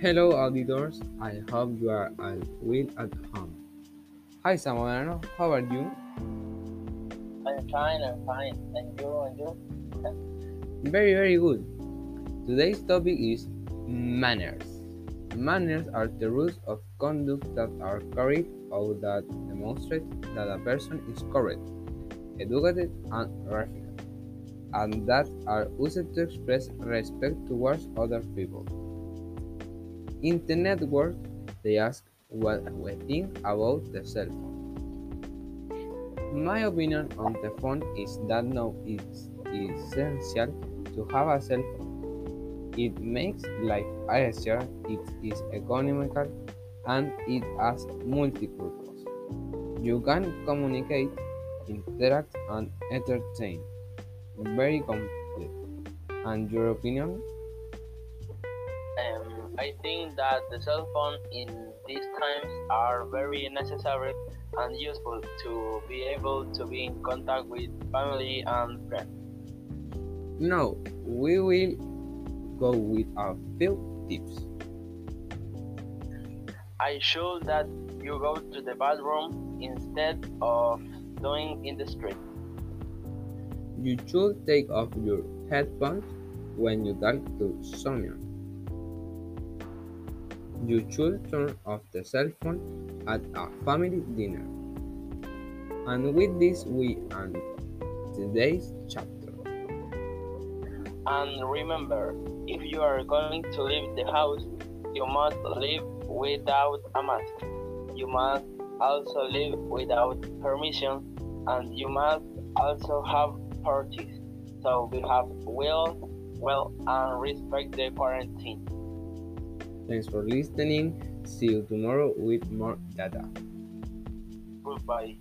Hello, auditors. I hope you are all well at home. Hi, Samuel. How are you? I'm fine, I'm fine. And you, and you? Very, very good. Today's topic is manners. Manners are the rules of conduct that are carried out that demonstrate that a person is correct, educated, and refined, and that are used to express respect towards other people. In the network, they ask what we think about the cell phone. My opinion on the phone is that now it's essential to have a cell phone. It makes life easier, it is economical, and it has multi-purpose. You can communicate, interact, and entertain. Very complete. And your opinion? I think that the cell phone in these times are very necessary and useful to be able to be in contact with family and friends. Now, we will go with a few tips. I should that you go to the bathroom instead of doing in the street. You should take off your headphones when you talk to someone. You should turn off the cell phone at a family dinner. And with this, we end today's chapter. And remember, if you are going to leave the house, you must leave without a mask. You must also leave without permission, and you must also have parties. So we have will, well, and respect the quarantine. Thanks for listening. See you tomorrow with more data. Goodbye.